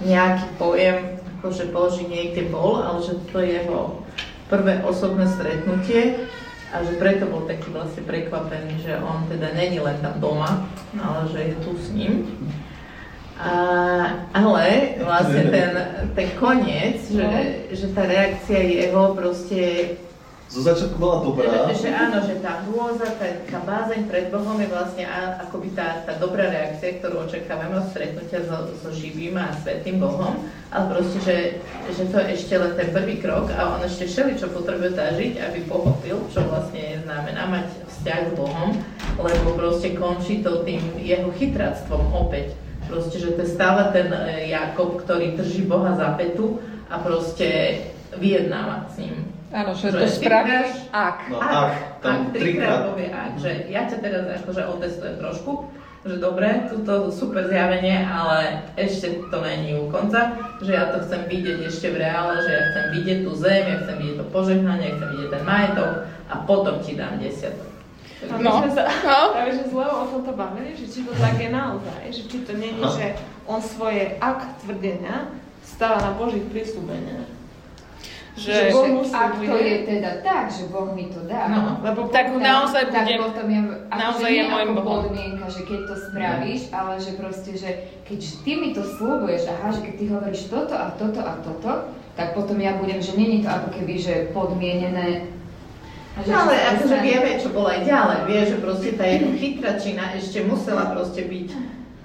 nejaký pojem, akože Boží niekde bol, ale že to je jeho prvé osobné stretnutie a že preto bol taký vlastne prekvapený, že on teda není len tam doma, ale že je tu s ním. A, ale vlastne ten, ten koniec, že, že tá reakcia jeho proste Zo začiatku bola dobrá. že, že áno, že tá hrôza, tá, tá bázeň pred Bohom je vlastne akoby tá, tá dobrá reakcia, ktorú očakávame od stretnutia so, so živým a svetým Bohom, ale proste, že, že to je ešte len ten prvý krok a on ešte všeli, čo potrebuje zažiť, aby pochopil, čo vlastne znamená mať vzťah s Bohom, lebo proste končí to tým jeho chytráctvom opäť. Proste, že to je stále ten e, Jakob, ktorý drží Boha za petu a proste vyjednáva s ním. Áno, že Že to spravíš, ak. No, ak, ak, tam ak trikrát povie ak, že ja ťa teraz akože otestujem trošku, že dobre, túto super zjavenie, ale ešte to není u konca, že ja to chcem vidieť ešte v reále, že ja chcem vidieť tú zem, ja chcem vidieť to požehnanie, ja chcem vidieť ten majetok a potom ti dám desiatok. No. My sme sa No. *laughs* práve že zle o tomto bavili, že či to tak je naozaj, že či to je, Aha. že on svoje ak tvrdenia stáva na Božích prísľubeniach. Že, Že Boh mu Ak to sľubuje. je teda tak, že Boh mi to dá, No. Lebo tak Boh- naozaj tak budem... potom je, naozaj akože je môjim Bohom. podmienka, že keď to spravíš, ale že proste, že keď ty mi to slúbuješ, aha, že keď ty hovoríš toto a toto a toto, tak potom ja budem, že není to ako keby, že podmienené. No ale akože vieme, čo bolo aj ďalej, vieš, že proste tá jeho *laughs* chytračina ešte musela proste byť,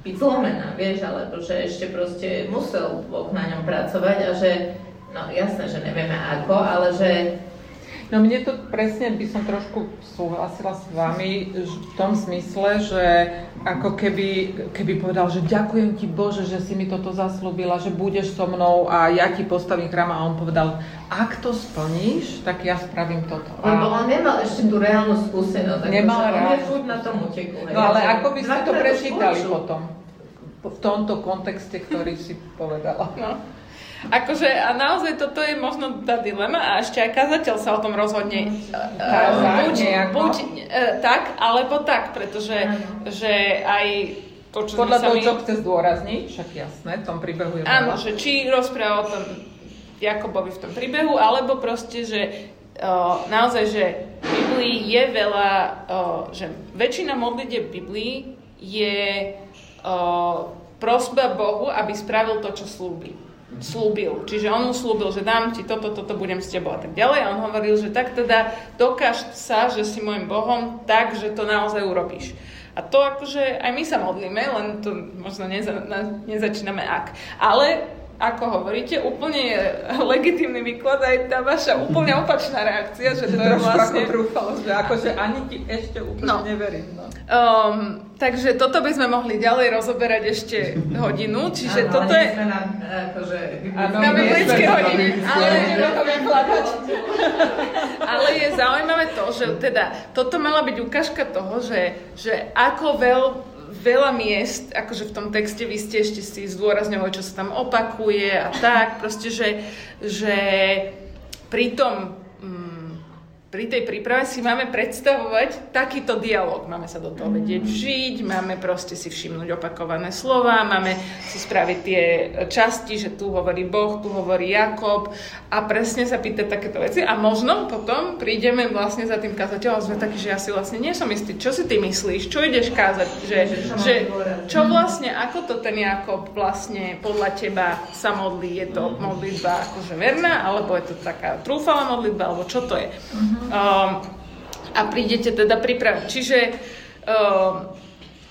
byť zlomená, vieš, alebo že ešte proste musel Boh na ňom pracovať a že, no jasné, že nevieme ako, ale že No mne to presne by som trošku súhlasila s vami v tom smysle, že ako keby, keby povedal, že ďakujem ti Bože, že si mi toto zaslúbila, že budeš so mnou a ja ti postavím chrám a on povedal, ak to splníš, tak ja spravím toto. Lebo A, on nemal ešte tú reálnu skúsenosť. Nemal on je reálnu furt na tom uteku. no ale ako by ste to prečítali potom? V tomto kontexte, ktorý si povedala. No. Akože a naozaj toto je možno tá dilema a ešte aj kazateľ sa o tom rozhodne. Uh, buď, buď uh, tak, alebo tak, pretože že aj to, čo Podľa toho, my... čo chce zdôrazniť, však jasné, v tom príbehu je Áno, že či rozpráva o tom Jakobovi v tom príbehu, alebo proste, že uh, naozaj, že v Biblii je veľa, uh, že väčšina modlitieb v Biblii je uh, prosba Bohu, aby spravil to, čo slúbi. Slúbil. Čiže on mu slúbil, že dám ti toto, toto, budem s tebou a tak ďalej. A on hovoril, že tak teda dokáž sa, že si môjim Bohom, tak, že to naozaj urobíš. A to akože aj my sa modlíme, len to možno neza, na, nezačíname ak. Ale ako hovoríte, úplne je legitímny výklad aj tá vaša úplne opačná reakcia, že to je vlastne... ako trúfalo, že akože ani ti ešte úplne No. neverím. No. Um, takže toto by sme mohli ďalej rozoberať ešte hodinu, čiže Áno, toto ale je... sme na, akože, Na biblické hodiny, ale-. Ale je zaujímavé to, že teda toto mala byť ukážka toho, že, že ako veľ, veľa miest, akože v tom texte vy ste ešte si zdôrazňovali, čo sa tam opakuje a tak, proste, že, že pri tom pri tej príprave si máme predstavovať takýto dialog. Máme sa do toho vedieť mm. žiť, máme proste si všimnúť opakované slova, máme si spraviť tie časti, že tu hovorí Boh, tu hovorí Jakob a presne sa pýtať takéto veci. A možno potom prídeme vlastne za tým kazateľom a sme takí, že ja si vlastne nie som istý, čo si ty myslíš, čo ideš kázať, že, že čo vlastne, ako to ten Jakob vlastne podľa teba sa modlí, je to modlitba akože verná, alebo je to taká trúfala modlitba, alebo čo to je. Mm-hmm. Um, a prídete teda pripraviť. Čiže um,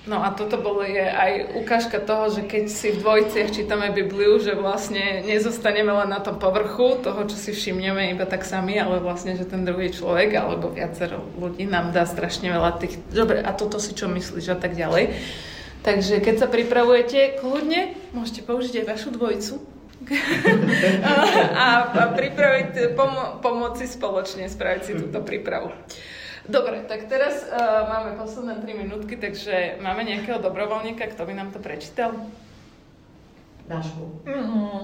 No a toto bolo je aj ukážka toho, že keď si v dvojciach čítame Bibliu, že vlastne nezostaneme len na tom povrchu toho, čo si všimneme iba tak sami, ale vlastne, že ten druhý človek alebo viacero ľudí nám dá strašne veľa tých, dobre, a toto si čo myslíš a tak ďalej. Takže keď sa pripravujete, kľudne môžete použiť aj vašu dvojicu, *laughs* a, a pripraviť, pomo- pomôcť si spoločne spraviť si túto prípravu. Dobre, tak teraz uh, máme posledné 3 minútky, takže máme nejakého dobrovoľníka, kto by nám to prečítal? Dášku. Mm-hmm.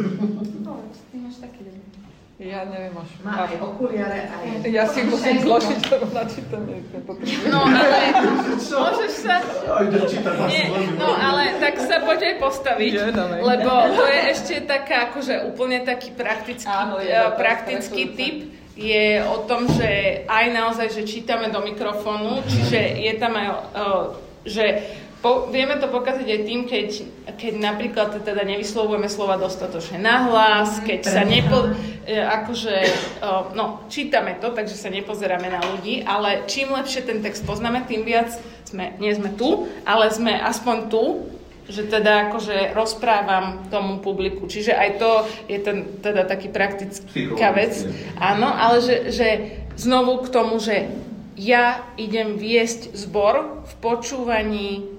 *laughs* no, ty máš taký deň. Ja neviem až. Má aj okuliare, aj... Ja si musím zložiť to načítanie. No ale môžeš sa... Nie, no ale tak sa poď aj postaviť, lebo to je ešte taká, akože úplne taký praktický, Áno, je uh, praktický tip je o tom, že aj naozaj, že čítame do mikrofónu, čiže je tam aj, uh, že po, vieme to pokaziť aj tým, keď, keď napríklad teda nevyslovujeme slova dostatočne nahlas, keď sa nepo... E, akože, no, čítame to, takže sa nepozeráme na ľudí, ale čím lepšie ten text poznáme, tým viac sme, nie sme tu, ale sme aspoň tu, že teda akože rozprávam tomu publiku. Čiže aj to je ten teda taký praktická vec. Áno, ale že, že znovu k tomu, že ja idem viesť zbor v počúvaní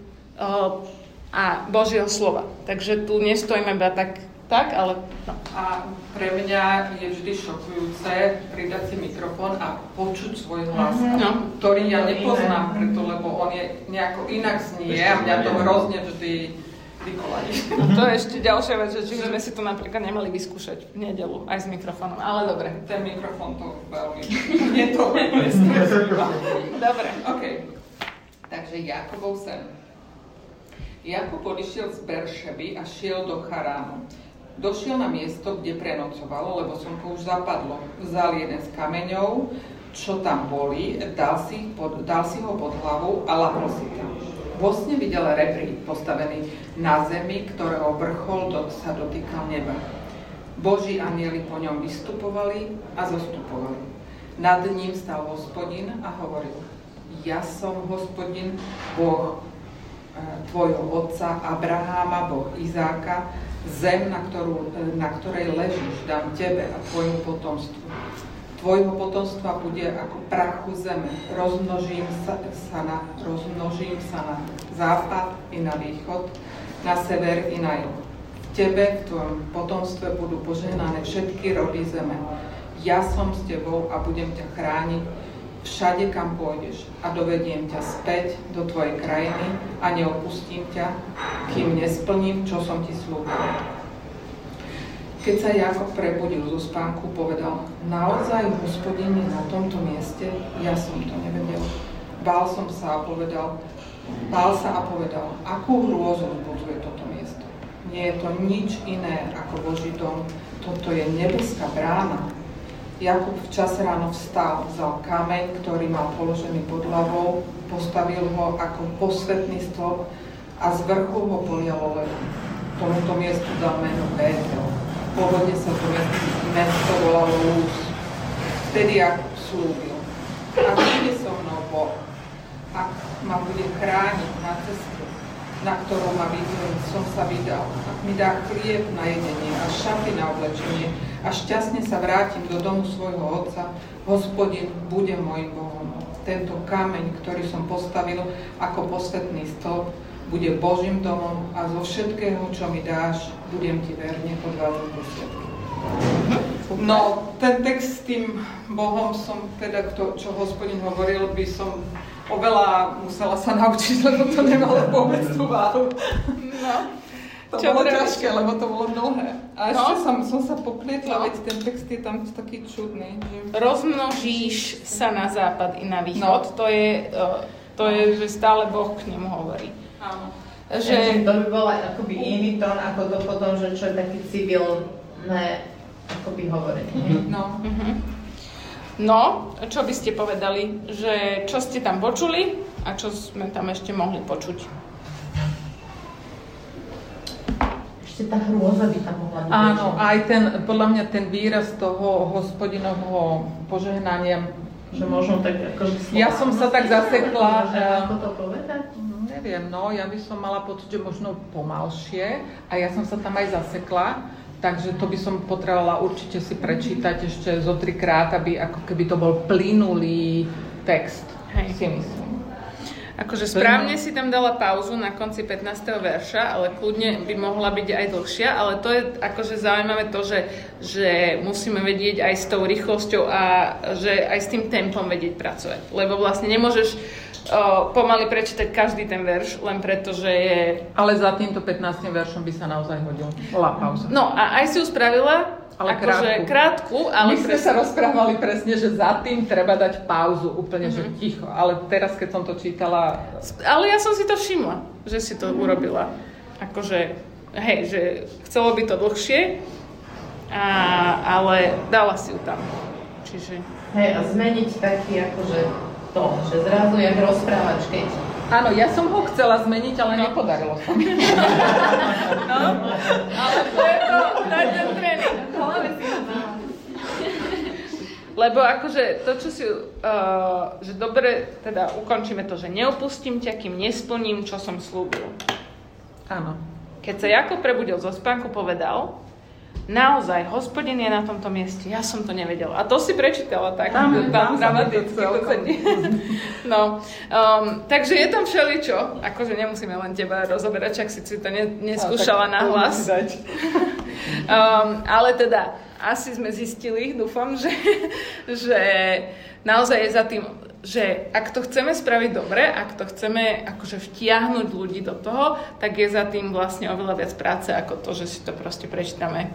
a Božieho slova. Takže tu nestojíme iba tak, tak ale... No. A pre mňa je vždy šokujúce pridať si mikrofón a počuť svoj hlas, mm-hmm. no. ktorý ja nepoznám preto, lebo on je nejako inak znie a mňa to hrozne vždy. No to je ešte ďalšia vec, že či sme si to napríklad nemali vyskúšať v nedelu aj s mikrofónom, ale dobre. Ten mikrofón to veľmi... *laughs* je to *laughs* *laughs* Dobre. OK. Takže Jakobov sen. Jakub odišiel z Beršeby a šiel do Charánu. Došiel na miesto, kde prenocovalo, lebo slnko už zapadlo. Vzal jeden z kameňov, čo tam boli, dal si, pod, dal si ho pod hlavu a lahol si tam. Vo sne videl rebrí postavený na zemi, ktorého vrchol do, sa dotýkal neba. Boží anieli po ňom vystupovali a zostupovali. Nad ním stal hospodin a hovoril, ja som hospodin, Boh tvojho otca Abraháma, Boh Izáka, zem, na, ktorú, na ktorej ležíš, dám tebe a tvojmu potomstvu. Tvojho potomstva bude ako prachu zeme. Rozmnožím sa, sa na, rozmnožím sa na západ i na východ, na sever i na juh. Tebe, v tvojom potomstve budú požehnané všetky rody zeme. Ja som s tebou a budem ťa chrániť všade, kam pôjdeš a dovediem ťa späť do tvojej krajiny a neopustím ťa, kým nesplním, čo som ti slúbil. Keď sa Jakob prebudil zo spánku, povedal, naozaj hospodine na tomto mieste, ja som to nevedel. Bál som sa a povedal, bál sa a povedal, akú hrôzu vzbudzuje toto miesto. Nie je to nič iné ako Boží dom, toto je nebeská brána, Jakub včas ráno vstal, vzal kameň, ktorý mal položený pod hlavou, postavil ho ako posvetný stĺp a z vrchu ho polialo letom. Tomuto miestu dal meno Bétel. Pôvodne sa to mesto volalo Lúz. Vtedy Jakub slúbil. Ak bude so mnou Boh, ak ma bude chrániť na cestu, na ktorú ma videl, som sa vydal. Mi dá chlieb na jedenie a šaty na oblečenie, a šťastne sa vrátim do domu svojho otca, hospodin bude môjim Bohom. Tento kameň, ktorý som postavil ako posvetný stĺp, bude Božím domom a zo všetkého, čo mi dáš, budem ti verne odvádzať dosiatky. No, ten text s tým Bohom som, teda to, čo hospodin hovoril, by som oveľa musela sa naučiť, lebo to nemalo *laughs* vôbec tú váhu. No. To Čo bolo ťažké, lebo to bolo dlhé. A No. ešte som, som sa poplietla, No. veď ten text je tam taký čudný. Že... Rozmnožíš sa na západ i na východ. No. To, je, uh, to je, že stále Boh k nemu hovorí. Áno. Že Že, to by bol akoby iný tón ako to potom, že čo je taký civilné akoby hovorenie. No. Mhm. No, čo by ste povedali, že čo ste tam počuli a čo sme tam ešte mohli počuť? Ešte tá hrôza by tam mohla byť. Áno, aj ten, podľa mňa ten výraz toho hospodinovho požehnania, Že možno tak akože Ja som sa tak zasekla, Že eh, ako to povedať? mm, neviem, no, ja by som mala pocit, že možno pomalšie a ja som sa tam aj zasekla, takže to by som potrebovala určite si prečítať ešte zo trikrát, aby ako keby to bol plynulý text, Hej. si myslím. Akože správne si tam dala pauzu na konci 15. verša, ale kľudne by mohla byť aj dlhšia, ale to je akože zaujímavé to, že, že musíme vedieť aj s tou rýchlosťou a že aj s tým tempom vedieť pracovať. Lebo vlastne nemôžeš pomaly prečítať každý ten verš, len preto, že je... Ale za týmto 15. veršom by sa naozaj hodil la pauza. No a aj si ju spravila, Ale akože krátku. krátku, ale My sme presne- sa rozprávali presne, že za tým treba dať pauzu, úplne, že ticho. Ale teraz, keď som to čítala, Ale ja som si to všimla, že si to urobila. Akože, hej, že chcelo by to dlhšie, a, ale dala si ju tam. Čiže, Hej, a zmeniť taký akože tón, že zrazu jak rozprávač, keď áno, ja som ho chcela zmeniť, ale nepodarilo sa mi. *laughs* no, ale to je to, to je ten tréning. Lebo akože to, čo si, uh, že dobre, teda ukončíme to, že neopustím ťa, kým nesplním, čo som slúbil. Áno. Keď sa Jakob prebudil zo spánku, povedal, naozaj, hospodin je na tomto mieste, ja som to nevedela. A to si prečítala tak, Tam- tam, tam to dramaticky. *laughs* No, um, takže je tam všeličo, akože nemusíme len teba rozoberať, čak si si to ne, neskúšala na hlas. *laughs* Um, ale teda, asi sme zistili, dúfam, že, *laughs* že naozaj je za tým, že ak to chceme spraviť dobre, ak to chceme akože vtiahnuť ľudí do toho, tak je za tým vlastne oveľa viac práce ako to, že si to proste prečítame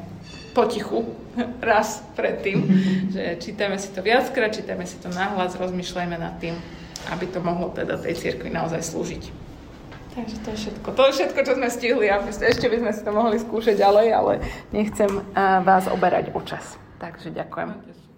potichu *laughs* raz predtým, *laughs* že čítame si to viackrát, čítame si to nahlas, rozmýšľajme nad tým, aby to mohlo teda tej cirkvi naozaj slúžiť. Takže to je všetko. To je všetko, čo sme stihli a ešte by sme si to mohli skúšať ďalej, ale nechcem uh, vás oberať o čas. Takže ďakujem.